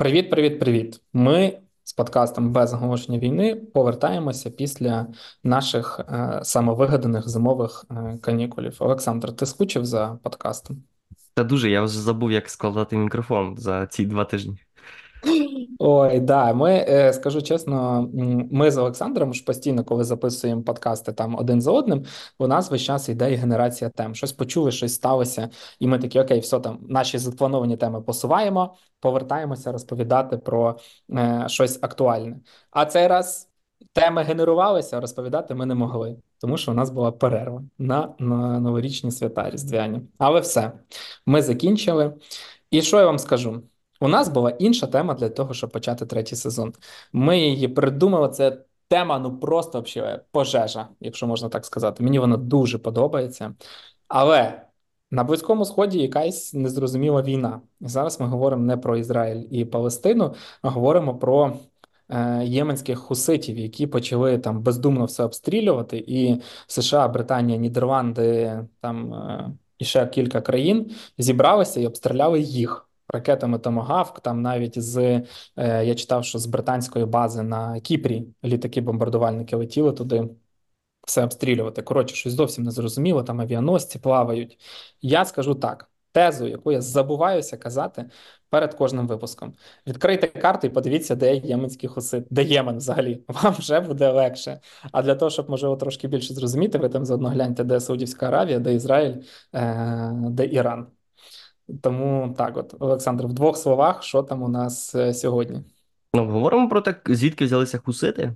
Привіт, привіт, привіт. Ми з подкастом без оголошення війни повертаємося після наших е, самовигаданих зимових е, канікулів. Олександр, ти скучив за подкастом? Та дуже, я вже забув, як складати мікрофон за ці два тижні. Ой, да, ми е, скажу чесно, ми з Олександром ж постійно, коли записуємо подкасти там один за одним, у нас весь час йде генерація тем. Щось почули, щось сталося, і ми такі, окей, все там, наші заплановані теми посуваємо, повертаємося розповідати про е, щось актуальне. А цей раз теми генерувалися, розповідати ми не могли, тому що у нас була перерва на, на новорічні свята різдвяні. Але все, ми закінчили. І що я вам скажу? У нас була інша тема для того, щоб почати третій сезон. Ми її придумали. Це тема, ну просто взагалі пожежа, якщо можна так сказати. Мені вона дуже подобається. Але на Близькому Сході якась незрозуміла війна. І зараз ми говоримо не про Ізраїль і Палестину, а говоримо про е, єменських хуситів, які почали там бездумно все обстрілювати. І США, Британія, Нідерланди там е, і ще кілька країн зібралися і обстріляли їх ракетами Томагавк. Там навіть з е, я читав, що з британської бази на Кіпрі літаки-бомбардувальники летіли туди. Все обстрілювати. Коротше, щось зовсім не зрозуміло, там авіаносці плавають. Я скажу так: тезу, яку я забуваюся казати перед кожним випуском. Відкрийте карти і подивіться, де єменський хусит, де Ємен взагалі. Вам вже буде легше. А для того, щоб можливо трошки більше зрозуміти, ви там заодно гляньте, де Саудівська Аравія, де Ізраїль, е, де Іран. Тому так, от, Олександр, в двох словах, що там у нас е, сьогодні? Ну, говоримо про те, звідки взялися хусити,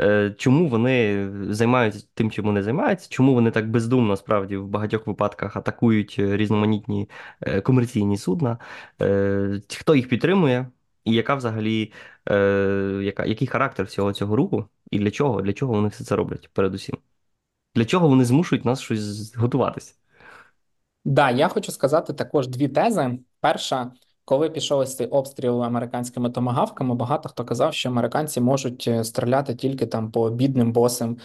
е, чому вони займаються тим, чим вони займаються, чому вони так бездумно справді в багатьох випадках атакують різноманітні е, комерційні судна, хто їх підтримує, і яка взагалі яка, який характер всього цього руху, і для чого? Для чого вони все це роблять передусім? Для чого вони змушують нас щось готуватися? Да, я хочу сказати також дві тези. Перша, коли пішов ось цей обстріл американськими томагавками, багато хто казав, що американці можуть е, стріляти тільки там по бідним босим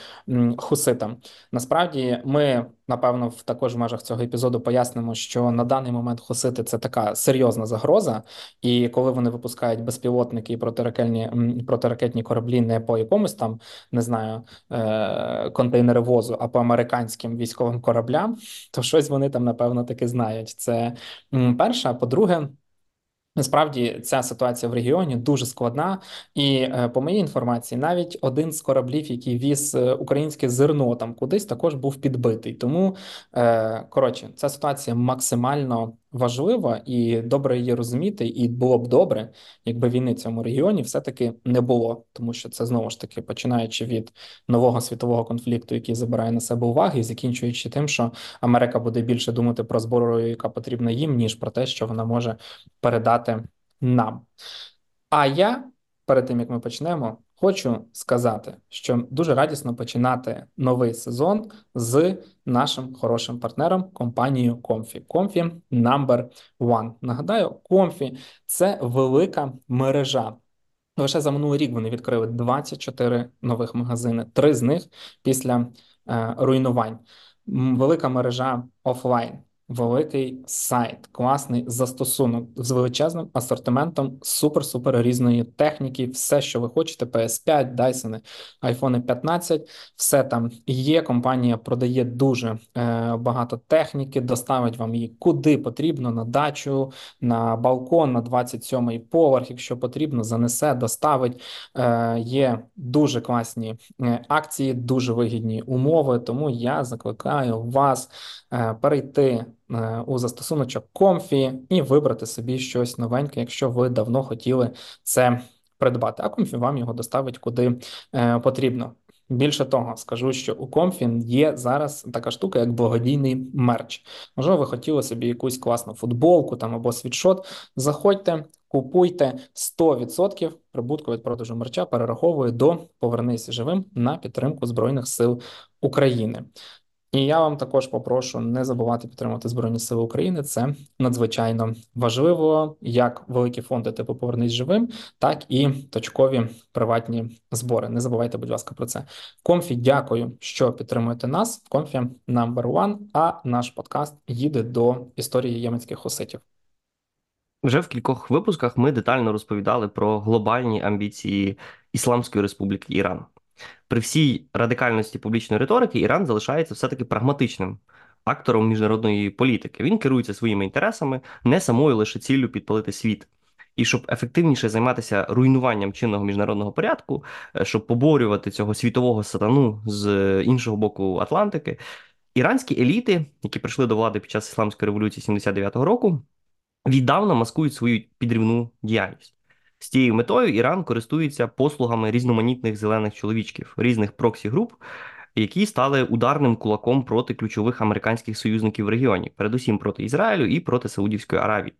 хуситам. Насправді, ми напевно в також в межах цього епізоду пояснимо, що на даний момент хусити це така серйозна загроза, і коли вони випускають безпілотники і протиракетні протиракетні кораблі не по якомусь там не знаю е, контейнеровозу, а по американським військовим кораблям, то щось вони там напевно таки знають. Це перше. По-друге. Насправді ця ситуація в регіоні дуже складна, і е, по моїй інформації, навіть один з кораблів, який віз е, українське зерно там кудись, також був підбитий. Тому е, коротше, ця ситуація максимально важлива і добре її розуміти. І було б добре, якби війни в цьому регіоні все-таки не було, тому що це знову ж таки починаючи від нового світового конфлікту, який забирає на себе уваги, і закінчуючи тим, що Америка буде більше думати про зброю, яка потрібна їм, ніж про те, що вона може передати нам. А я перед тим як ми почнемо, хочу сказати, що дуже радісно починати новий сезон з нашим хорошим партнером компанією Comfy. Comfy number one. Нагадаю, Comfy – це велика мережа. Лише за минулий рік вони відкрили 24 нових магазини. Три з них після е, руйнувань. Велика мережа офлайн великий сайт, класний застосунок з величезним асортиментом супер-супер різної техніки. Все, що ви хочете, PS5, Dyson, iPhone 15, все там є. Компанія продає дуже е, багато техніки, доставить вам її куди потрібно, на дачу, на балкон, на 27-й поверх, якщо потрібно, занесе, доставить. Е, Є дуже класні е, акції, дуже вигідні умови. Тому я закликаю вас перейти. Е, у застосуночок Comfy і вибрати собі щось новеньке, якщо ви давно хотіли це придбати. А Comfy вам його доставить куди е, потрібно. Більше того, скажу, що у Comfy є зараз така штука, як благодійний мерч. Можливо, ви хотіли собі якусь класну футболку там або світшот. Заходьте, купуйте 100% прибутку від продажу мерча, перераховую до повернися живим на підтримку Збройних сил України. І я вам також попрошу не забувати підтримувати Збройні Сили України. Це надзвичайно важливо, як великі фонди типу Повернись живим, так і точкові приватні збори. Не забувайте, будь ласка, про це. Комфі, дякую, що підтримуєте нас. Комфі number one, А наш подкаст їде до історії єменських хуситів. Вже в кількох випусках ми детально розповідали про глобальні амбіції Ісламської Республіки Іран. При всій радикальності публічної риторики Іран залишається все-таки прагматичним актором міжнародної політики. Він керується своїми інтересами, не самою лише ціллю підпалити світ. І щоб ефективніше займатися руйнуванням чинного міжнародного порядку, е, щоб поборювати цього світового сатану з іншого боку Атлантики, іранські еліти, які прийшли до влади під час ісламської революції 79-го року, віддавна маскують свою підривну діяльність. З цією метою Іран користується послугами різноманітних зелених чоловічків, різних проксі-груп, які стали ударним кулаком проти ключових американських союзників в регіоні, передусім проти Ізраїлю і проти Саудівської Аравії.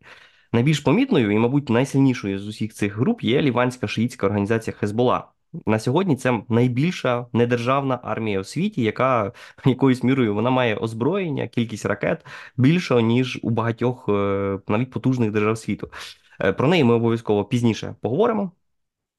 Найбільш помітною і, мабуть, найсильнішою з усіх цих груп є ліванська шиїтська організація Хезбола. На сьогодні це найбільша недержавна армія у світі, яка якоюсь мірою вона має озброєння, кількість ракет більше, ніж у багатьох е, навіть потужних держав світу. Е, про неї ми обов'язково пізніше поговоримо.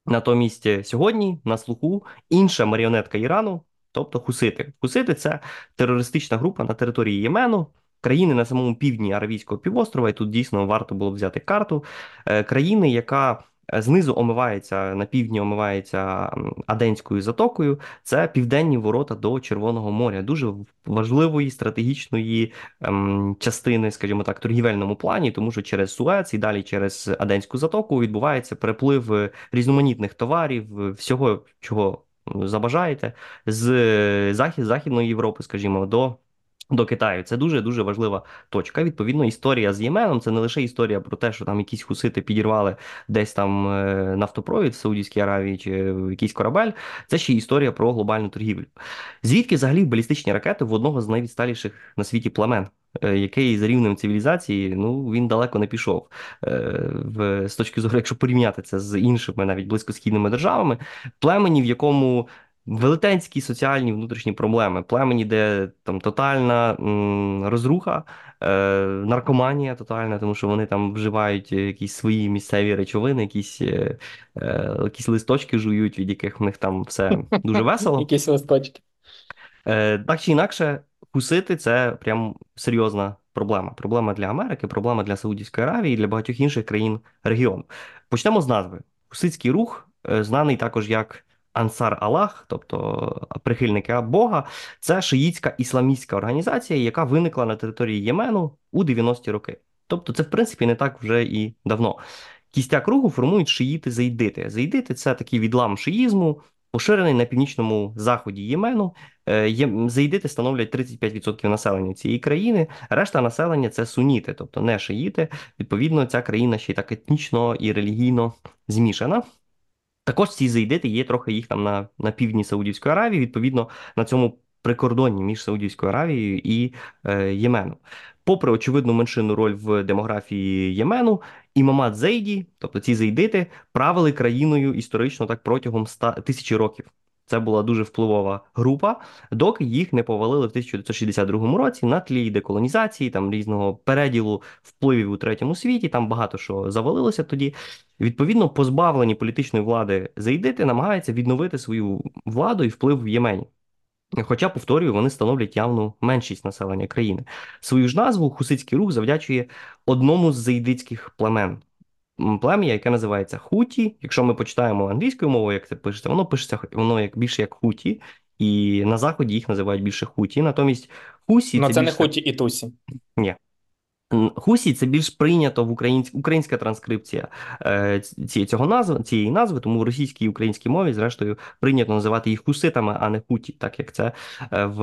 Натомість сьогодні на слуху інша маріонетка Ірану, тобто Хусити. Хусити це терористична група на території Ємену, країни на самому півдні Аравійського півострова, і тут дійсно варто було взяти карту е, країни, яка знизу омивається на півдні, омивається Аденською затокою. Це південні ворота до Червоного моря, дуже важливої стратегічної ем, частини, скажімо так, торгівельному плані, тому що через Суец і далі через Аденську затоку відбувається переплив різноманітних товарів, всього чого забажаєте, з захід західної Європи, скажімо, до. До Китаю це дуже дуже важлива точка. Відповідно, історія з Єменом це не лише історія про те, що там якісь хусити підірвали десь там е, нафтопровід в Саудівській Аравії чи якийсь корабель. Це ще історія про глобальну торгівлю. Звідки взагалі балістичні ракети в одного з найвідсталіших на світі племен? Е, який за рівнем цивілізації, ну він далеко не пішов е, з точки зору, якщо порівняти це з іншими навіть близькосхідними державами, племені, в якому велетенські соціальні внутрішні проблеми, племені, де там тотальна м, розруха, е, наркоманія тотальна, тому що вони там вживають якісь свої місцеві речовини, якісь е, е, якісь листочки жують, від яких в них там все дуже весело. Якісь листочки. Е, Так чи інакше, хусити це прям серйозна проблема. Проблема для Америки, проблема для Саудівської Аравії і для багатьох інших країн регіону. Почнемо з назви. Хуситський рух е, знаний також як Ансар Аллах, тобто прихильники Бога, це шиїцька ісламістська організація, яка виникла на території Ємену у 90-ті роки. Тобто, це в принципі не так вже і давно. Кістяк руху формують шиїти зайдити. Зайдити це такий відлам шиїзму, поширений на північному заході Ємену. Е, зайдити становлять 35% населення цієї країни. Решта населення це суніти, тобто не шиїти. Відповідно, ця країна ще й так етнічно і релігійно змішана. Також ці зайдити є трохи їх там на на півдні Саудівської Аравії, відповідно на цьому прикордонні між Саудівською Аравією і е, Єменом. Попри очевидну меншину роль в демографії Ємену, імамат Зейді, тобто ці зайдити, правили країною історично так протягом 100 тисячі років. Це була дуже впливова група, доки їх не повалили в 1962 році на тлі деколонізації, там різного переділу впливів у третьому світі. Там багато що завалилося тоді. Відповідно, позбавлені політичної влади заїдити, намагаються відновити свою владу і вплив в Ємені. Хоча, повторюю, вони становлять явну меншість населення країни. Свою ж назву хусицький рух завдячує одному з заїдицьких племен плем'я, яке називається Хуті. Якщо ми почитаємо англійською мовою, як це пишеться, воно пишеться воно як більше як Хуті, і на заході їх називають більше Хуті. Натомість Хусі Ну, це, це не. Хуті і Тусі. Ні. Хусі це більш прийнято в українсь... українська транскрипція е, цього назви, цієї назви, тому в російській і українській мові, зрештою, прийнято називати їх хуситами, а не хуті, так як це е, в,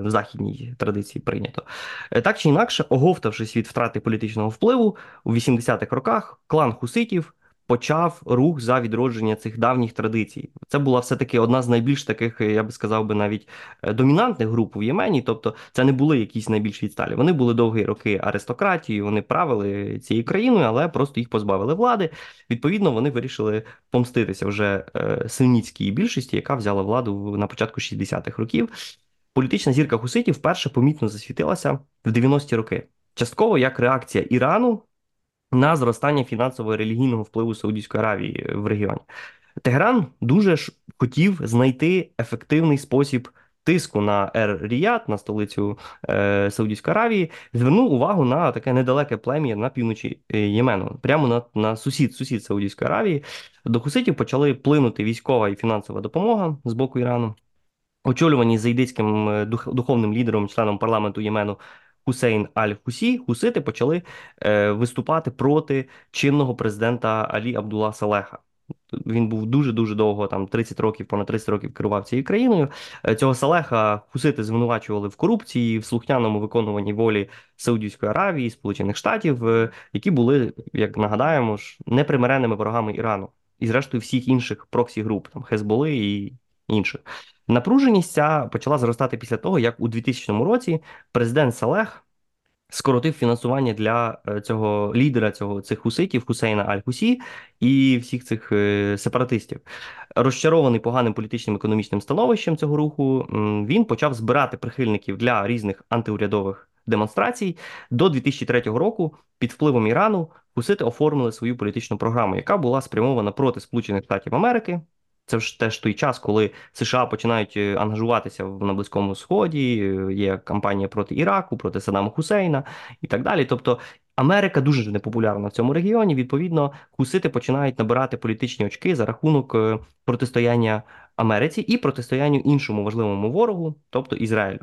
в західній традиції прийнято. Е, так чи інакше, оговтавшись від втрати політичного впливу у 80-х роках, клан хуситів почав рух за відродження цих давніх традицій. Це була все-таки одна з найбільш таких, я би сказав би, навіть е, домінантних груп в Ємені. Тобто, це не були якісь найбільш відсталі. Вони були довгі роки аристократії, вони правили цією країною, але просто їх позбавили влади. Відповідно, вони вирішили помститися вже е, сильніцькій більшості, яка взяла владу на початку 60-х років. Політична зірка Хуситів вперше помітно засвітилася в 90-ті роки. Частково як реакція Ірану на зростання фінансового і релігійного впливу Саудівської Аравії е, в регіоні. Тегеран дуже ж хотів знайти ефективний спосіб тиску на Ер-Ріяд, на столицю е, Саудівської Аравії, звернув увагу на таке недалеке плем'я на півночі е, Ємену, прямо на, на сусід, сусід Саудівської Аравії. До хуситів почали плинути військова і фінансова допомога з боку Ірану. Очолювані зайдицьким е, дух, духовним лідером, членом парламенту Ємену Хусейн Аль-Хусі, хусити почали е, виступати проти чинного президента Алі Абдулла Салеха. Він був дуже-дуже довго, там 30 років, понад 30 років керував цією країною. Е, Цього Салеха хусити звинувачували в корупції, в слухняному виконуванні волі Саудівської Аравії, Сполучених Штатів, е, які були, як нагадаємо, ж непримиренними ворогами Ірану і, зрештою, всіх інших проксі груп, там Хезболи і інших. Напруженість ця почала зростати після того, як у 2000 році президент Салех скоротив фінансування для е, цього лідера цього цих хуситів Хусейна Аль-Хусі і всіх цих е, сепаратистів. Розчарований поганим політичним економічним становищем цього руху, він почав збирати прихильників для різних антиурядових демонстрацій. До 2003 року під впливом Ірану хусити оформили свою політичну програму, яка була спрямована проти Сполучених Штатів Америки. Це ж теж той час, коли США починають е, ангажуватися на Близькому Сході. е, Є кампанія проти Іраку, проти Саддама Хусейна і так далі. Тобто Америка дуже непопулярна в цьому регіоні. Відповідно, хусити починають набирати політичні очки за рахунок е, протистояння Америці і протистоянню іншому важливому ворогу, тобто Ізраїлю.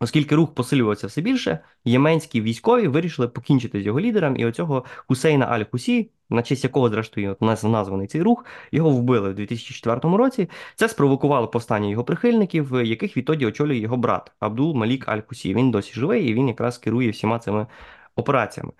Оскільки рух посилювався все більше, єменські військові вирішили покінчити з його лідером, і оцього Хусейна Аль-Хусі, на честь якого, зрештою, от названий цей рух, його вбили в 2004 році. Це спровокувало повстання його прихильників, яких відтоді очолює його брат Абдул Малік Аль-Хусі. Він досі живий і він якраз керує всіма цими операціями.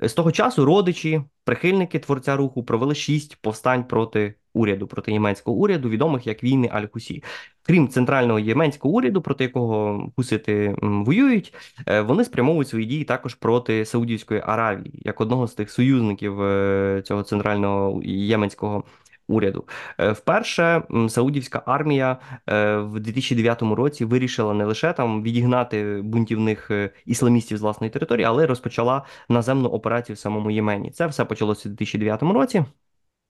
З того часу родичі, прихильники творця руху провели шість повстань проти уряду, проти єменського уряду, відомих як війни Аль-Хусі. Крім центрального єменського уряду, проти якого хусити воюють, е, вони спрямовують свої дії також проти Саудівської Аравії, як одного з тих союзників е, цього центрального єменського уряду. Е, Вперше Саудівська армія в 2009 році вирішила не лише там відігнати бунтівних ісламістів з власної території, але й розпочала наземну операцію в самому Ємені. Це все почалося у 2009 році.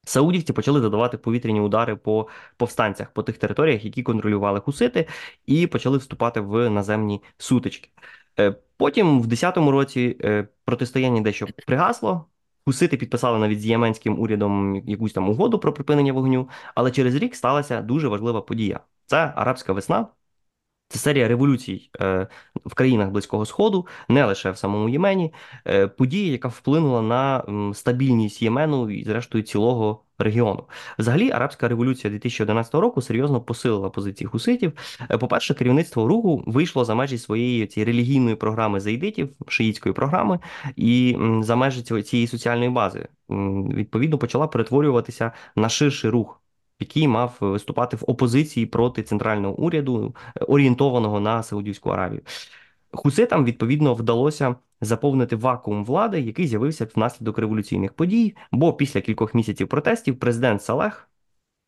Саудівці почали додавати повітряні удари по повстанцях, по тих територіях, які контролювали хусити, і почали вступати в наземні сутички. Е, Потім, в 2010 році, е, протистояння дещо пригасло. Хусити підписали навіть з єменським урядом якусь там угоду про припинення вогню, але через рік сталася дуже важлива подія. Це арабська весна. Це серія революцій е, в країнах Близького Сходу, не лише в самому Ємені. Е, подія, яка вплинула на стабільність Ємену і, зрештою, цілого регіону. Взагалі, арабська революція 2011 року серйозно посилила позиції хуситів. Е, По-перше, керівництво руху вийшло за межі своєї цієї релігійної програми заїдитів, шиїтської програми, і за межі цієї соціальної бази. Відповідно, почала перетворюватися на ширший рух. Який мав виступати в опозиції проти центрального уряду, орієнтованого на Саудівську Аравію. Хуситам, відповідно, вдалося заповнити вакуум влади, який з'явився внаслідок революційних подій, бо після кількох місяців протестів президент Салех,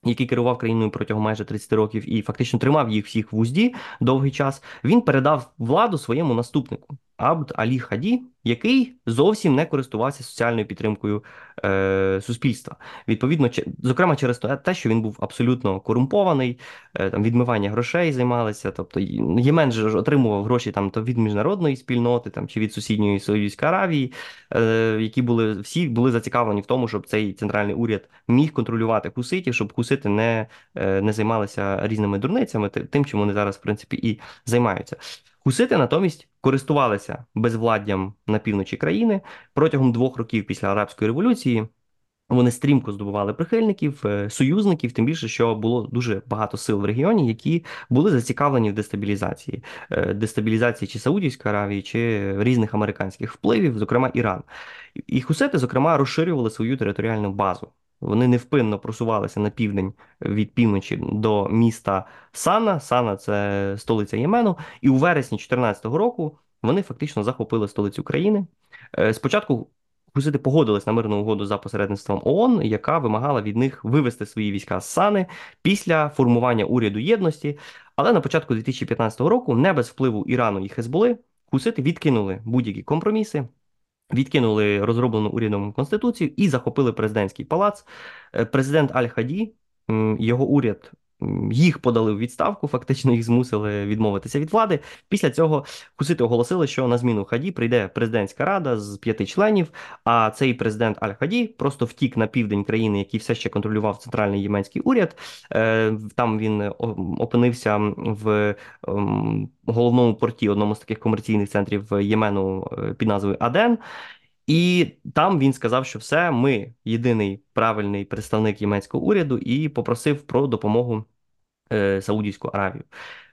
який керував країною протягом майже 30 років і фактично тримав їх всіх в узді довгий час, він передав владу своєму наступнику Абд Алі Хаді, який зовсім не користувався соціальною підтримкою е, суспільства. Відповідно, че- зокрема через те, що він був абсолютно корумпований, е, там відмивання грошей займалися. Тобто Ємен ж отримував гроші там то від міжнародної спільноти, там чи від сусідньої Саудівської Аравії, е, які були всі були зацікавлені в тому, щоб цей центральний уряд міг контролювати хуситів, щоб хусити не, е, не займалися різними дурницями, ти- тим, чим вони зараз в принципі і займаються. Хусити натомість користувалися безвладдям на півночі країни протягом двох років після арабської революції. Вони стрімко здобували прихильників, е, союзників, тим більше, що було дуже багато сил в регіоні, які були зацікавлені в дестабілізації, Е, дестабілізації чи Саудівської Аравії, чи різних американських впливів, зокрема Іран. І хусити, зокрема, розширювали свою територіальну базу. Вони невпинно просувалися на південь від півночі до міста Сана. Сана це столиця Ємену. І у вересні 2014 року вони фактично захопили столицю країни. Е, Спочатку Хусити погодились на мирну угоду за посередництвом ООН, яка вимагала від них вивести свої війська з Сани після формування уряду єдності. Але на початку 2015 року, не без впливу Ірану і Хезболи, хусити відкинули будь-які компроміси, відкинули розроблену урядом конституцію і захопили президентський палац. Е, Президент Аль-Хаді, його уряд їх подали в відставку, фактично їх змусили відмовитися від влади. Після цього хусити оголосили, що на зміну Хаді прийде президентська рада з п'яти членів. А цей президент Аль-Хаді просто втік на південь країни, який все ще контролював центральний єменський уряд. Е, Там він опинився в ем, головному порті, одному з таких комерційних центрів Ємену е, під назвою Аден. І там він сказав, що все, ми єдиний правильний представник єменського уряду, і попросив про допомогу е, Саудівську Аравію.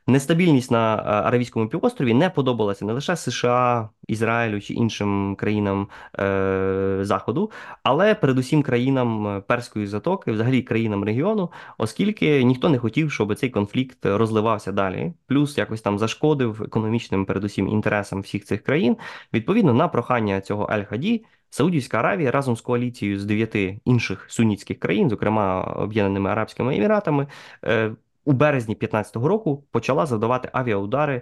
Нестабільність на е, Аравійському півострові не подобалася не лише США, Ізраїлю чи іншим країнам е, Заходу, але передусім країнам е, Перської затоки, взагалі країнам регіону, оскільки ніхто не хотів, щоб цей конфлікт розливався далі, плюс якось там зашкодив економічним, передусім інтересам всіх цих країн. Відповідно на прохання цього Аль-Хаді. Саудівська Аравія разом з коаліцією з дев'яти інших сунітських країн, зокрема Об'єднаними Арабськими Еміратами, е, у березні 2015 року почала завдавати авіаудари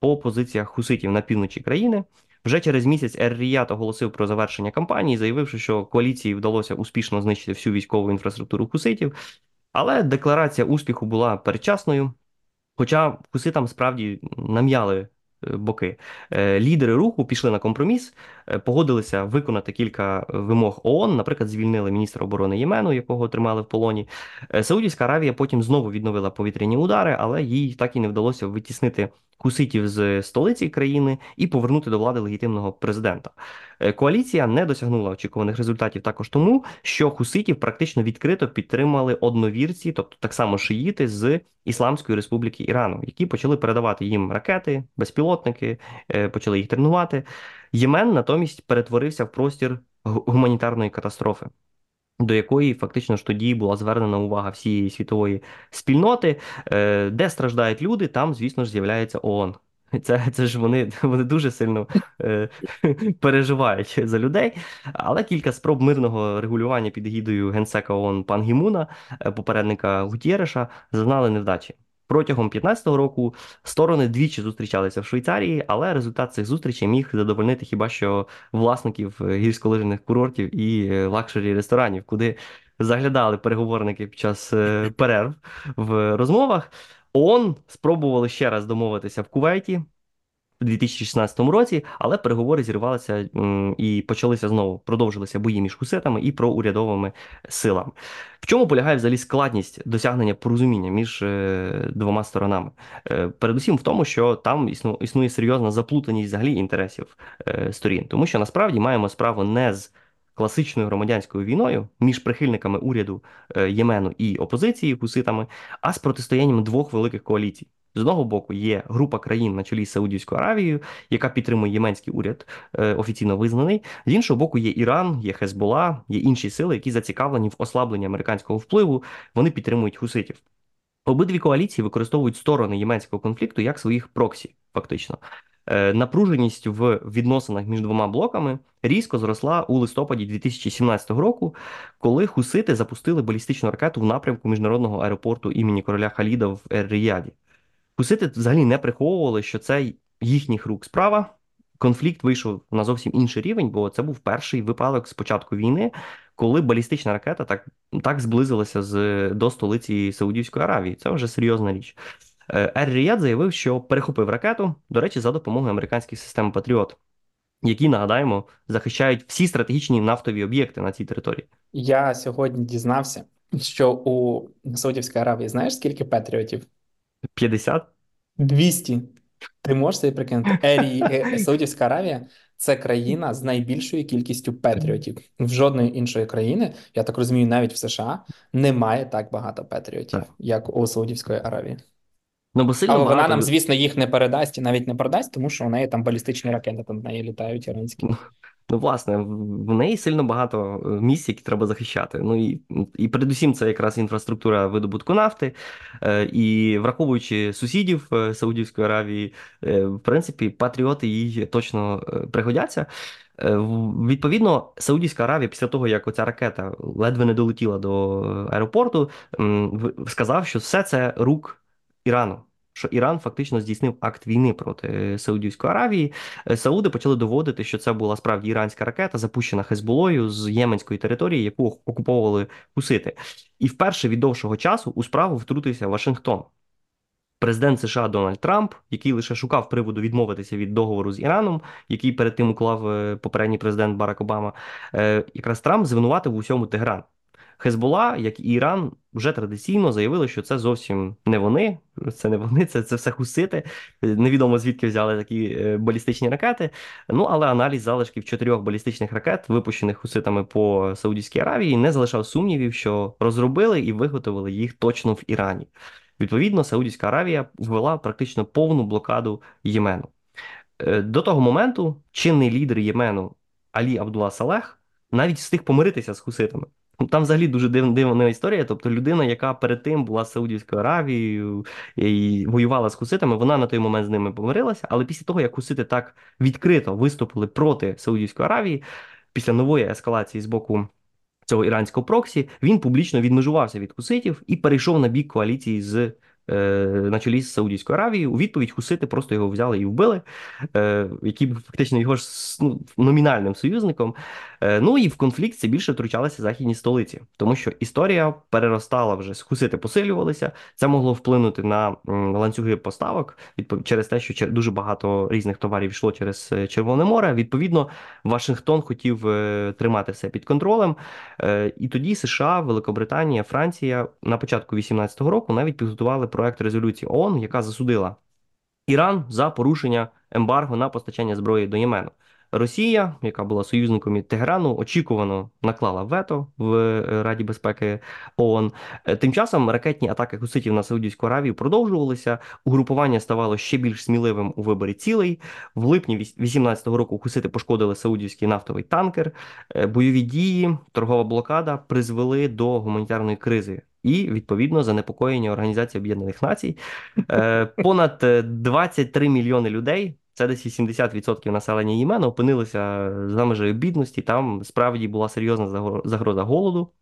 по позиціях хуситів на півночі країни. Вже через місяць Ер-Ріят оголосив про завершення кампанії, заявивши, що коаліції вдалося успішно знищити всю військову інфраструктуру хуситів. Але декларація успіху була передчасною. Хоча хуситам справді нам'яли е, боки. Е, Лідери руху пішли на компроміс, погодилися виконати кілька вимог ООН, наприклад, звільнили міністра оборони Ємену, якого тримали в полоні. Е, Саудівська Аравія потім знову відновила повітряні удари, але їй так і не вдалося витіснити хуситів з столиці країни і повернути до влади легітимного президента. Е, Коаліція не досягнула очікуваних результатів також тому, що хуситів практично відкрито підтримали одновірці, тобто так само шиїти з Ісламської Республіки Ірану, які почали передавати їм ракети, безпілотники, е, почали їх тренувати. Ємен натомість перетворився в простір гуманітарної катастрофи. До якої фактично ж тоді була звернена увага всієї світової спільноти, Е, де страждають люди, там, звісно ж, з'являється ООН. Це, це ж вони, вони дуже сильно е, переживають за людей. Але кілька спроб мирного регулювання під егідою генсека ООН Пан Гімуна, е, попередника Гутєреша, зазнали невдачі. Протягом 15-го року сторони двічі зустрічалися в Швейцарії, але результат цих зустрічей міг задовольнити хіба що власників гірськолижних курортів і е, luxury ресторанів, куди заглядали переговорники під час е, перерв в розмовах. ООН спробували ще раз домовитися в Кувейті у 2016 році, але переговори зірвалися і почалися знову. Продовжилися бої між хуситами і проурядовими силами. В чому полягає взагалі складність досягнення порозуміння між е, двома сторонами? Е, передусім в тому, що там існує серйозна заплутаність взагалі інтересів е, сторін, тому що насправді маємо справу не з класичною громадянською війною між прихильниками уряду Ємену і опозиції хуситами, а з протистоянням двох великих коаліцій. З одного боку є група країн на чолі з Саудівською Аравією, яка підтримує єменський уряд, е, офіційно визнаний. З іншого боку, є Іран, є Хезбола, є інші сили, які зацікавлені в ослабленні американського впливу. Вони підтримують хуситів. Обидві коаліції використовують сторони єменського конфлікту як своїх проксі, фактично. Е, Напруженість в відносинах між двома блоками різко зросла у листопаді 2017 року, коли хусити запустили балістичну ракету в напрямку міжнародного аеропорту імені короля Халіда в Ер-Ріяді. Хусити взагалі не приховували, що це їхніх рук справа. Конфлікт вийшов на зовсім інший рівень, бо це був перший випадок з початку війни, коли балістична ракета так, так зблизилася з, до столиці Саудівської Аравії. Це вже серйозна річ. Е, Ер-Ріяд заявив, що перехопив ракету, до речі, за допомогою американських систем Патріот, які, нагадаємо, захищають всі стратегічні нафтові об'єкти на цій території. Я сьогодні дізнався, що у Саудівській Аравії знаєш скільки патріотів? 50? 200. Ти можеш собі прикинути? Ерії, е, Саудівська Аравія це країна з найбільшою кількістю патріотів. В жодної іншої країни, я так розумію, навіть в США немає так багато патріотів, Так. як у Саудівської Аравії. Ну, бо сильно Але вона багато... нам, звісно, їх не передасть і навіть не продасть, тому що у неї там балістичні ракети там в неї літають іранські. Ну, власне, в неї сильно багато е, місць, які треба захищати. Ну і, і передусім це якраз інфраструктура видобутку нафти. Е, І враховуючи сусідів е, Саудівської Аравії, в принципі, патріоти їй точно пригодяться. Відповідно, Саудівська Аравія, після того, як оця ракета ледве не долетіла до аеропорту, сказав, що все це рук Ірану. Що Іран фактично здійснив акт війни проти Саудівської Аравії. Е, Сауди почали доводити, що це була справді іранська ракета, запущена Хезболою з єменської території, яку окуповували хусити. І вперше від довшого часу у справу втрутився Вашингтон. Президент США Дональд Трамп, який лише шукав приводу відмовитися від договору з Іраном, який перед тим уклав е, попередній президент Барак Обама, е, якраз Трамп звинуватив у всьому Тегран. Хезбола, як і Іран, вже традиційно заявили, що це зовсім не вони, це не вони, це це все хусити. Невідомо звідки взяли такі е, балістичні ракети. Ну але аналіз залишків чотирьох балістичних ракет, випущених хуситами по Саудівській Аравії, не залишав сумнівів, що розробили і виготовили їх точно в Ірані. Відповідно, Саудівська Аравія ввела практично повну блокаду Ємену. Е, до того моменту чинний лідер Ємену Алі Абдулла Салех навіть встиг помиритися з хуситами. Ну, там взагалі дуже див, дивна історія. Тобто людина, яка перед тим була Саудівською Аравією і воювала з хуситами, вона на той момент з ними помирилася. Але після того, як хусити так відкрито виступили проти Саудівської Аравії, після нової ескалації з боку цього іранського проксі, він публічно відмежувався від хуситів і перейшов на бік коаліції з. Е, на чолі з Саудівською Аравією. У відповідь Хусити просто його взяли і вбили, е, був фактично його ж ну, номінальним союзником. Е, ну і в конфлікт це більше втручалися західні столиці, тому що історія переростала вже Хусити посилювалися. Це могло вплинути на ланцюги поставок через те, що дуже багато різних товарів йшло через Червоне море. Відповідно, Вашингтон хотів тримати все під контролем. І тоді США, Великобританія, Франція на початку 18-го року навіть підготували проект резолюції ООН, яка засудила Іран за порушення ембарго на постачання зброї до Ємену. Росія, яка була союзником Тегерану, очікувано наклала вето в е, Раді безпеки ООН. Е, тим часом ракетні атаки гуситів на Саудівську Аравію продовжувалися. Угрупування ставало ще більш сміливим у виборі цілей. В липні 2018 року хусити пошкодили саудівський нафтовий танкер. Е, бойові дії, торгова блокада призвели до гуманітарної кризи і відповідно занепокоєння Організації Об'єднаних Націй. Понад 23 мільйони людей. Це десь 80% населення Ємену опинилися за межею бідності. Там справді була серйозна загроза голоду.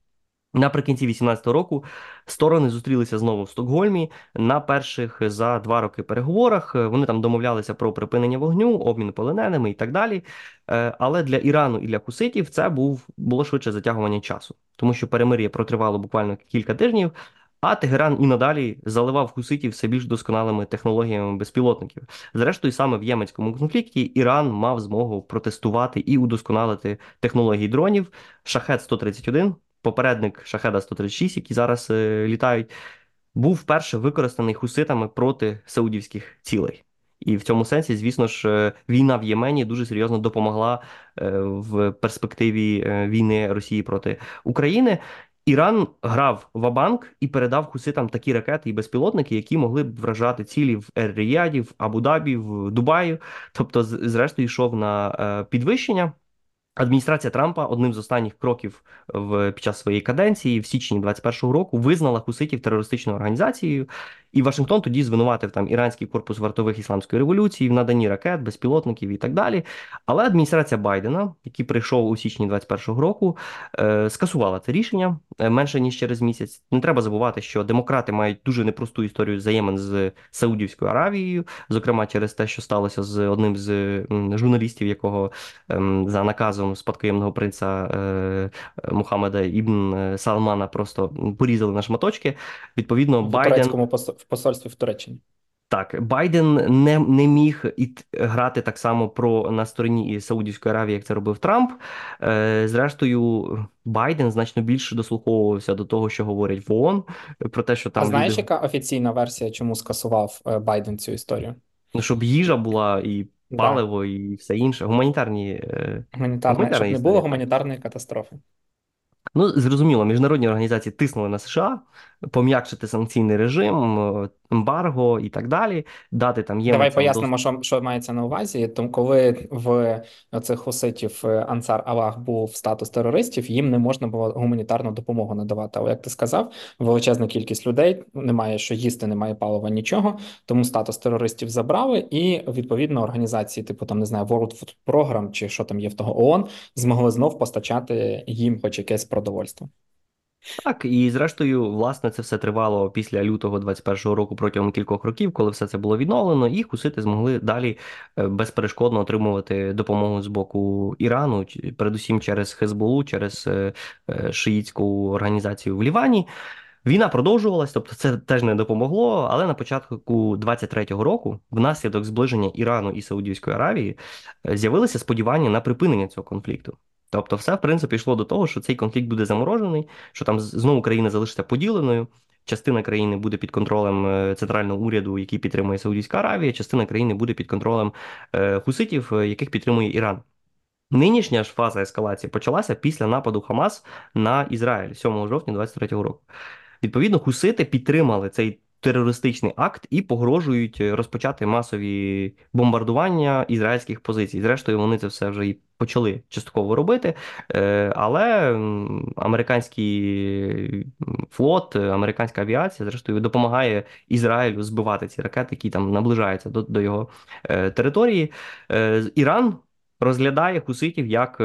Наприкінці 18-го року сторони зустрілися знову в Стокгольмі на перших за два роки переговорах. Вони там домовлялися про припинення вогню, обмін полоненими і так далі. Е, але для Ірану і для Хуситів це був було швидше затягування часу, тому що перемир'я протривало буквально кілька тижнів. А Тегеран і надалі заливав хуситів все більш досконалими технологіями безпілотників. Зрештою, саме в єменському конфлікті Іран мав змогу протестувати і удосконалити технології дронів. Шахет 131 попередник Шахеда 136, які зараз е, літають, був вперше використаний хуситами проти саудівських цілей. І в цьому сенсі, звісно ж, е, війна в Ємені дуже серйозно допомогла е, в перспективі війни Росії проти України. Іран грав в Абанк і передав хуситам такі ракети і безпілотники, які могли б вражати цілі в Ер-Ріяді, в Абу-Дабі, в Дубаї. Тобто, зрештою, йшов на підвищення. Адміністрація Трампа одним з останніх кроків в під час своєї каденції в січні 21-го року визнала хуситів терористичною організацією, і Вашингтон тоді звинуватив там іранський корпус вартових ісламської революції в наданні ракет, безпілотників і так далі. Але адміністрація Байдена, який прийшов у січні 21-го року, е, скасувала це рішення е, менше ніж через місяць. Не треба забувати, що демократи мають дуже непросту історію взаємин з Саудівською Аравією, зокрема через те, що сталося з одним з журналістів, якого ем, за наказом спадкоємного принца е, Мухаммеда Ібн Салмана просто порізали на шматочки. Відповідно, в Байден в посольстві в Туреччині. Так, Байден не не міг і грати так само про на стороні Саудівської Аравії, як це робив Трамп. Е, Зрештою, Байден значно більше дослуховувався до того, що говорять в ООН, про те, що там а знаєш, люди... яка офіційна версія, чому скасував е, Байден цю історію? Ну, щоб їжа була і паливо, да. і все інше. Гуманітарні е, гуманітарні, гуманітарні щоб не було гуманітарної катастрофи. Ну, зрозуміло, міжнародні організації тиснули на США пом'якшити санкційний режим, е, ембарго і так далі. Дати там є давай пояснимо, досить... що що мається на увазі. Тому коли в цих хуситів е, Ансар Аллах був статус терористів, їм не можна було гуманітарну допомогу надавати. Але як ти сказав, величезна кількість людей немає що їсти, немає палива, нічого. Тому статус терористів забрали, і відповідно організації, типу там не знаю, World Food Program чи що там є в того ООН, змогли знов постачати їм, хоч якесь продовольство. Так, і зрештою, власне, це все тривало після лютого 21-го року протягом кількох років, коли все це було відновлено, і хусити змогли далі е, безперешкодно отримувати допомогу з боку Ірану, передусім через Хезболу, через е, е, шиїцьку організацію в Лівані. Війна продовжувалась, тобто це теж не допомогло. Але на початку 23-го року, внаслідок зближення Ірану і Саудівської Аравії, з'явилися сподівання на припинення цього конфлікту. Тобто, все в принципі йшло до того, що цей конфлікт буде заморожений, що там знову країна залишиться поділеною. Частина країни буде під контролем е, центрального уряду, який підтримує Саудівська Аравія, частина країни буде під контролем е, хуситів, е, яких підтримує Іран. Нинішня ж фаза ескалації почалася після нападу Хамас на Ізраїль 7 жовтня 23-го року. Відповідно, хусити підтримали цей терористичний акт і погрожують е, розпочати масові бомбардування ізраїльських позицій. Зрештою, вони це все вже і почали частково робити. Е, Але американський флот, е, американська авіація, зрештою, допомагає Ізраїлю збивати ці ракети, які там наближаються до, до його території. Іран розглядає хуситів як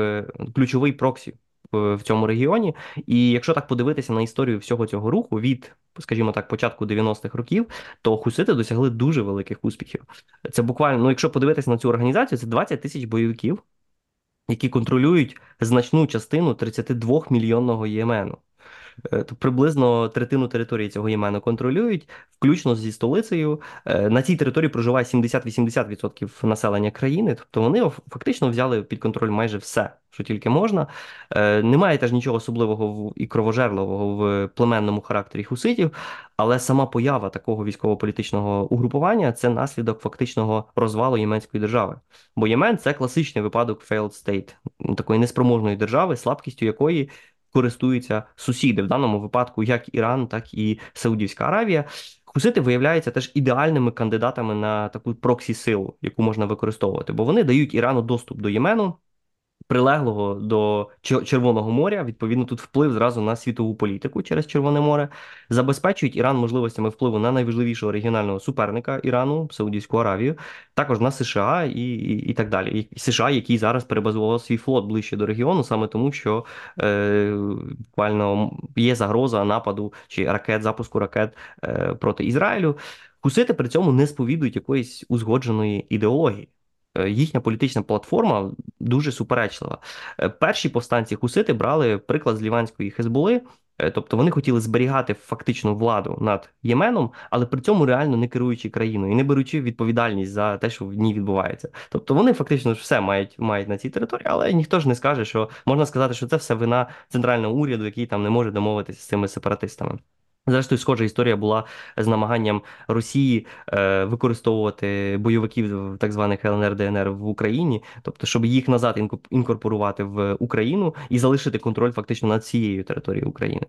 ключовий проксі в цьому регіоні. І якщо так подивитися на історію всього цього руху від, скажімо так, початку 90-х років, то хусити досягли дуже великих успіхів. Це буквально, ну якщо подивитися на цю організацію, це 20 тисяч бойовиків, які контролюють значну частину 32 мільйонного Ємену. Е, приблизно третину території цього Ємену контролюють, включно зі столицею. Е, На цій території проживає 70-80% населення країни, тобто вони фактично взяли під контроль майже все, що тільки можна. Е, Немає теж нічого особливого і кровожерливого в племенному характері хуситів, але сама поява такого військово-політичного угрупування це наслідок фактичного розвалу єменської держави. Бо Ємен це класичний випадок failed state, такої неспроможної держави, слабкістю якої користуються сусіди, в даному випадку як Іран, так і Саудівська Аравія. Хусити виявляються теж ідеальними кандидатами на таку проксі-силу, яку можна використовувати, бо вони дають Ірану доступ до Ємену, прилеглого до Чер- Червоного моря. Відповідно, тут вплив зразу на світову політику через Червоне море, забезпечують Іран можливостями впливу на найважливішого регіонального суперника Ірану, Саудівську Аравію, також на США і, і, і так далі. І США, який зараз перебазував свій флот ближче до регіону, саме тому, що е, буквально є загроза нападу чи ракет, запуску ракет е, проти Ізраїлю. Хусити при цьому не сповідують якоїсь узгодженої ідеології. Е, Їхня політична платформа дуже суперечлива. Е, Перші повстанці хусити брали приклад з ліванської Хезболи, е, тобто вони хотіли зберігати фактичну владу над Єменом, але при цьому реально не керуючи країною і не беручи відповідальність за те, що в ній відбувається. Тобто вони фактично все мають мають на цій території, але ніхто ж не скаже, що можна сказати, що це все вина центрального уряду, який там не може домовитися з цими сепаратистами. Зрештою, схожа історія була з намаганням Росії е, використовувати бойовиків так званих ЛНР ДНР в Україні, тобто, щоб їх назад інкорпорувати в Україну і залишити контроль фактично над цією територією України.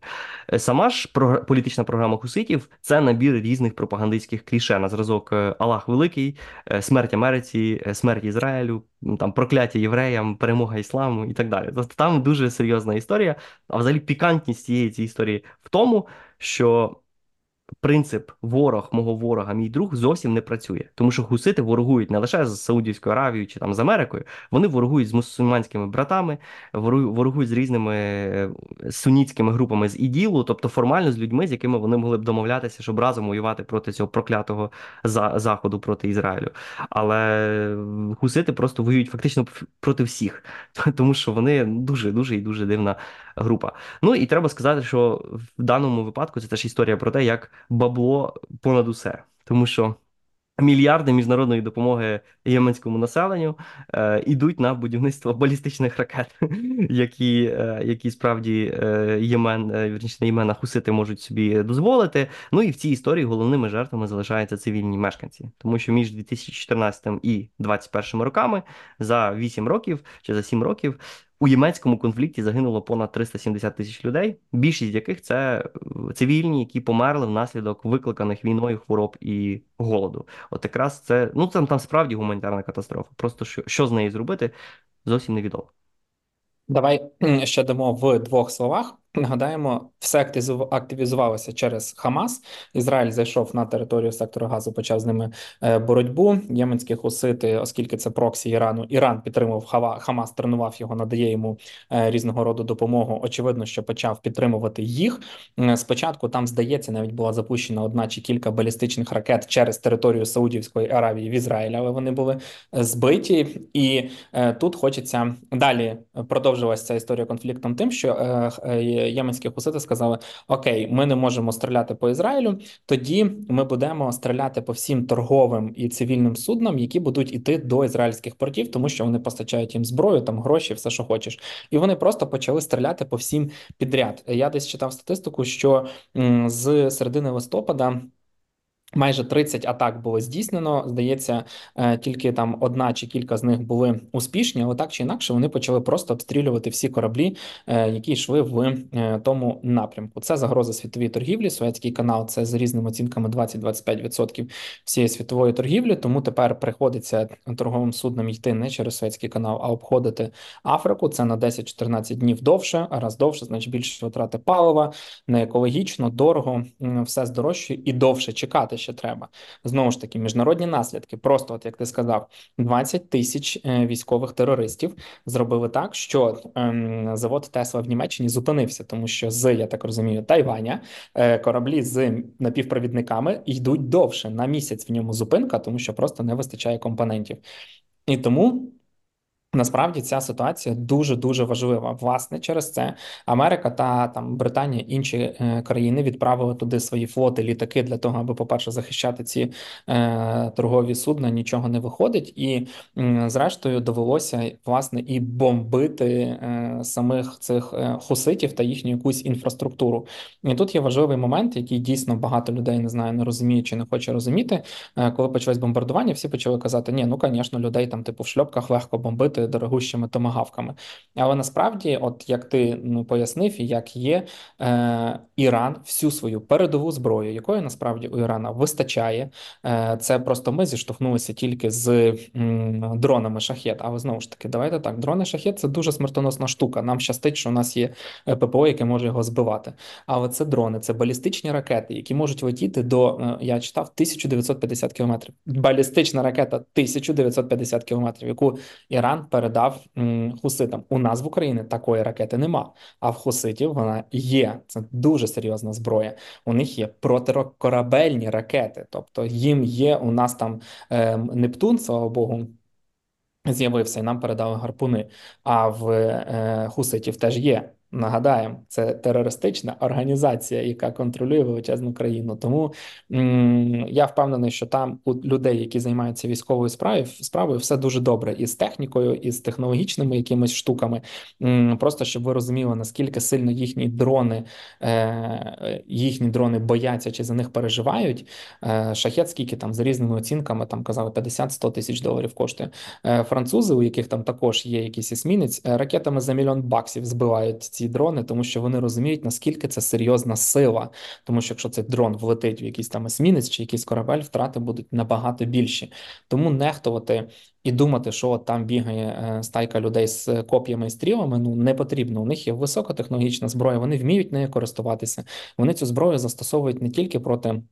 Е, Сама ж програ- політична програма хуситів це набір різних пропагандистських кліше на зразок е, Аллах Великий, е, смерть Америці, смерть Ізраїлю, там прокляття євреям, перемога ісламу і так далі. Тобто там дуже серйозна історія. А взагалі пікантність цієї цієї історії в тому, що принцип ворог мого ворога, мій друг зовсім не працює, тому що хусити ворогують не лише з Саудівською Аравією чи там з Америкою, вони ворогують з мусульманськими братами, ворогують з різними е, сунітськими групами з іділу, тобто формально з людьми, з якими вони могли б домовлятися, щоб разом воювати проти цього проклятого за- заходу проти Ізраїлю. Але хусити просто воюють фактично проти всіх, тому що вони дуже дуже і дуже дивна група. Ну і треба сказати, що в даному випадку це теж історія про те, як бабло понад усе, тому що. Мільярди міжнародної допомоги єменському населенню е, ідуть на будівництво балістичних ракет, які, е, які справді е, Ємен, е, вірніше, Ємена хусити можуть собі дозволити. Ну і в цій історії головними жертвами залишаються цивільні мешканці, тому що між 2014 і 2021 роками за 8 років чи за 7 років у єменському конфлікті загинуло понад 370 тисяч людей, більшість яких це е, цивільні, які померли внаслідок викликаних війною хвороб і голоду. От якраз це ну там, там справді гуманітарна катастрофа. Просто що, що з нею зробити, зовсім невідомо. Давай ще дамо в двох словах. Нагадаємо, все активізу- активізувалося через Хамас. Ізраїль зайшов на територію сектору Газу, почав з ними е, боротьбу. Єменські хусити, оскільки це проксі Ірану, Іран підтримував Хава, Хамас, тренував його, надає йому е, різного роду допомогу. Очевидно, що почав підтримувати їх. Спочатку там здається, навіть була запущена одна чи кілька балістичних ракет через територію Саудівської Аравії в Ізраїль, але вони були е, збиті. І тут хочеться далі продовжилася ця історія конфліктом тим, що єменські хусити сказали: Окей, ми не можемо стріляти по Ізраїлю. Тоді ми будемо стріляти по всім торговим і цивільним суднам, які будуть іти до ізраїльських портів, тому що вони постачають їм зброю, там гроші, все, що хочеш. І вони просто почали стріляти по всім підряд. Я десь читав статистику, що з середини листопада. Майже 30 атак було здійснено. Здається, е, тільки там одна чи кілька з них були успішні, але так чи інакше вони почали просто обстрілювати всі кораблі, е, які йшли в е, тому напрямку. Це загроза світовій торгівлі. Суецький канал це з різними оцінками 20-25% всієї світової торгівлі. Тому тепер приходиться торговим суднам йти не через Суецький канал, а обходити Африку. Це на 10-14 днів довше. А раз довше, значить більше витрати палива, не екологічно, дорого, все здорожче і довше чекати ще треба. Знову ж таки, міжнародні наслідки. Просто, от як ти сказав, 20 тисяч е, військових терористів зробили так, що ем, завод Тесла в Німеччині зупинився, тому що з я так розумію, Тайваня е, кораблі з напівпровідниками йдуть довше на місяць в ньому зупинка, тому що просто не вистачає компонентів. І тому. Насправді ця ситуація дуже дуже важлива. Власне, через це Америка та там Британія інші е, країни відправили туди свої флоти, літаки для того, аби, по-перше, захищати ці е, торгові судна. Нічого не виходить, і м, зрештою довелося власне і бомбити е, самих цих е, хуситів та їхню якусь інфраструктуру. І тут є важливий момент, який дійсно багато людей не знає, не розуміє чи не хоче розуміти. Е, коли почалось бомбардування, всі почали казати: ні, ну звісно, людей там, типу, в шльопках легко бомбити дорогущими томагавками. Але насправді, от як ти ну, пояснив, як є, е, Іран всю свою передову зброю, якої насправді у Ірана вистачає. Е, Це просто ми зіштовхнулися тільки з м, дронами шахет. Але знову ж таки, давайте так: дрони шахет це дуже смертоносна штука. Нам щастить, що у нас є е, ППО, яке може його збивати. Але це дрони, це балістичні ракети, які можуть летіти до е, я читав 1950 кілометрів. Балістична ракета 1950 кілометрів, яку Іран передав хуситам. У нас в Україні такої ракети нема. А в хуситів вона є. Це дуже серйозна зброя. У них є протикорабельні ракети, тобто їм є у нас там е, Нептун, слава Богу. З'явився і нам передали гарпуни. А в е, хуситів теж є. Нагадаємо, це терористична організація, яка контролює величезну країну. Тому м, я впевнений, що там у людей, які займаються військовою справою, справою, все дуже добре і з технікою, і з технологічними якимись штуками. М, просто щоб ви розуміли, наскільки сильно їхні дрони, е, їхні дрони бояться чи за них переживають. Е, Шахет, скільки там за різними оцінками, там казали 50-100 тисяч доларів коштує. Е, Французи, у яких там також є якийсь есмінець, е, ракетами за мільйон баксів збивають ці дрони, тому що вони розуміють, наскільки це серйозна сила. Тому що якщо цей дрон влетить в якийсь там есмінець чи якийсь корабель, втрати будуть набагато більші. Тому нехтувати і думати, що от там бігає е, стайка людей з коп'ями і стрілами, ну не потрібно. У них є високотехнологічна зброя, вони вміють нею користуватися. Вони цю зброю застосовують не тільки проти.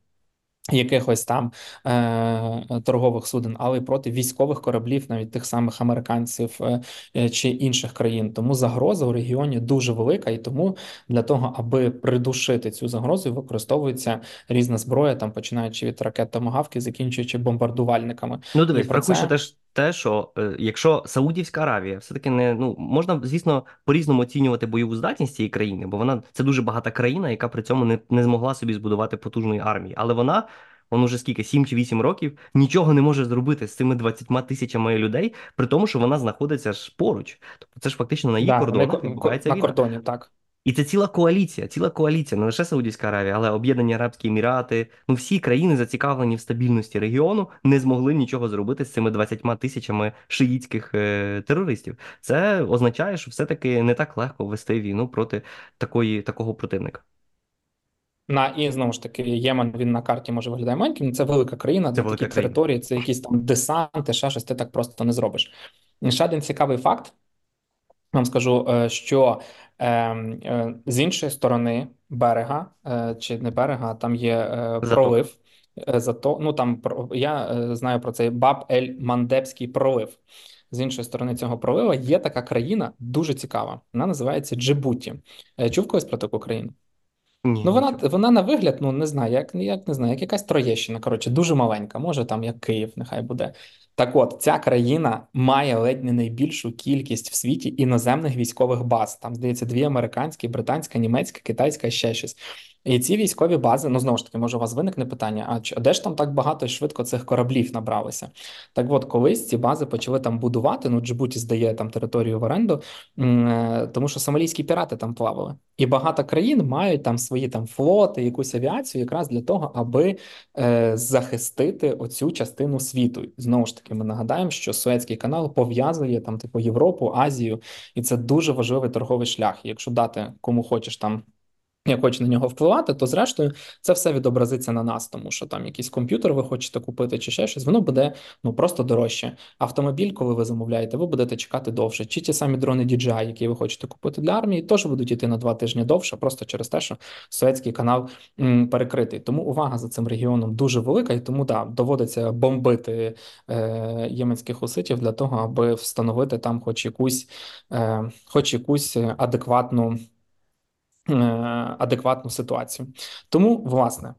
Якихось там е, торгових суден, але й проти військових кораблів, навіть тих самих американців е, е, чи інших країн. Тому загроза у регіоні дуже велика, і тому для того, аби придушити цю загрозу, використовується різна зброя, там починаючи від ракет томагавки, закінчуючи бомбардувальниками. Ну, дивись, про врахуй це теж те, що е, якщо Саудівська Аравія все-таки не ну можна, звісно, по-різному оцінювати бойову здатність цієї країни, бо вона це дуже багата країна, яка при цьому не, не змогла собі збудувати потужної армії. Але вона, вон уже скільки, 7 чи 8 років, нічого не може зробити з цими 20 тисячами людей, при тому, що вона знаходиться ж поруч. Тобто це ж фактично на її да, кордонах ко- ко- відбувається на війна. кордоні, так. І це ціла коаліція, ціла коаліція, не лише Саудівська Аравія, але Об'єднані Арабські Емірати. Ну всі країни зацікавлені в стабільності регіону, не змогли нічого зробити з цими 20 тисячами шиїтських е, терористів. Це означає, що все-таки не так легко вести війну проти такої такого противника. На і знову ж таки, Ємен він на карті може виглядає маленьким. Це велика країна, Це велика такі країна. території, це якісь там десанти, ще щось ти так просто не зробиш. І ще один цікавий факт. Вам скажу, е, що е, е, з іншої сторони берега, е, чи не берега, там є е, пролив. Зато, ну там про- я знаю про цей Баб-ель-Мандебський пролив. З іншої сторони цього пролива є така країна дуже цікава. Вона називається Джибуті. Чув колись про таку країну? Ні, Ну, вона нічого. вона на вигляд, ну не знаю, як як не знаю, як якась Троєщина. Коротше, дуже маленька, може там як Київ, нехай буде. Так от, ця країна має ледь не найбільшу кількість в світі іноземних військових баз. Там, здається, дві американські, британська, німецька, китайська ще щось. І ці військові бази, ну знову ж таки, може, у вас виникне питання: а чи- де ж там так багато і швидко цих кораблів набралося? Так от, колись ці бази почали там будувати. Ну, Джибуті здає там територію в оренду, е, тому що сомалійські пірати там плавали. І багато країн мають там свої там флоти, якусь авіацію, якраз для того, аби е, захистити оцю частину світу. Знову ж таки, ми нагадаємо, що Суецький канал пов'язує там типу Європу, Азію, і це дуже важливий торговий шлях. Якщо дати кому хочеш там. Як хоче на нього впливати, то зрештою це все відобразиться на нас, тому що там якийсь комп'ютер ви хочете купити чи ще щось, воно буде ну просто дорожче. Автомобіль, коли ви замовляєте, ви будете чекати довше. Чи ті самі дрони DJI, які ви хочете купити для армії, теж будуть йти на два тижні довше, просто через те, що Суецький канал м, перекритий. Тому увага за цим регіоном дуже велика, і тому да, доводиться бомбити е, єменських хуситів для того, аби встановити там, хоч якусь, е, хоч якусь адекватну е, адекватну ситуацію. Тому, власне,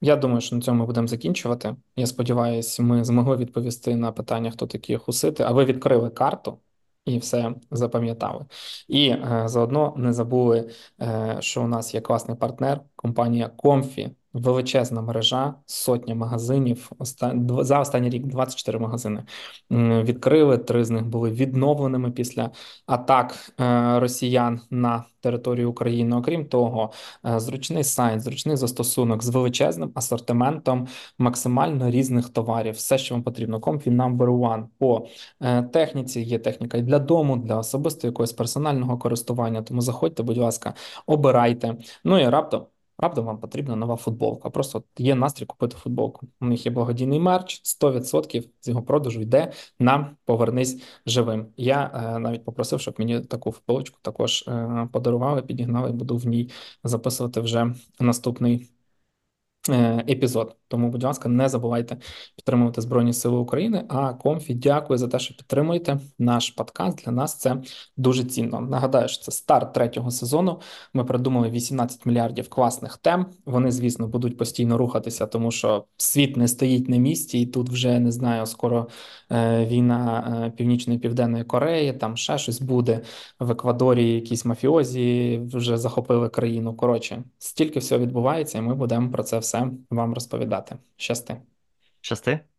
я думаю, що на цьому ми будемо закінчувати. Я сподіваюся, ми змогли відповісти на питання, хто такі хусити, а ви відкрили карту. І все запам'ятали. І е, заодно не забули, е, що у нас є класний партнер, компанія Comfy, величезна мережа, сотня магазинів. За останній рік 24 магазини відкрили. Три з них були відновленими після атак е, росіян на територію України. Окрім того, е, зручний сайт, зручний застосунок з величезним асортиментом максимально різних товарів. Все, що вам потрібно. Comfy number one по е, техніці. Є техніка і для дому, для особисто якогось персонального користування. Тому заходьте, будь ласка, обирайте. Ну і раптом. Раптом вам потрібна нова футболка. Просто є настрій купити футболку. У них є благодійний мерч, 100% з його продажу йде на повернись живим. Я е, навіть попросив, щоб мені таку футболочку також е, подарували, підігнали. Буду в ній записувати вже наступний е, епізод. Тому, будь ласка, не забувайте підтримувати Збройні Сили України. А Комфі, дякую за те, що підтримуєте наш подкаст. Для нас це дуже цінно. Нагадаю, що це старт третього сезону. Ми придумали 18 мільярдів класних тем. Вони, звісно, будуть постійно рухатися, тому що світ не стоїть на місці, і тут вже не знаю, скоро е, війна е, Північної Південної Кореї, там ще щось буде в Еквадорі. Якісь мафіозі вже захопили країну. Коротше, стільки всього відбувається, і ми будемо про це все вам розповідати. date. Șase. Șase?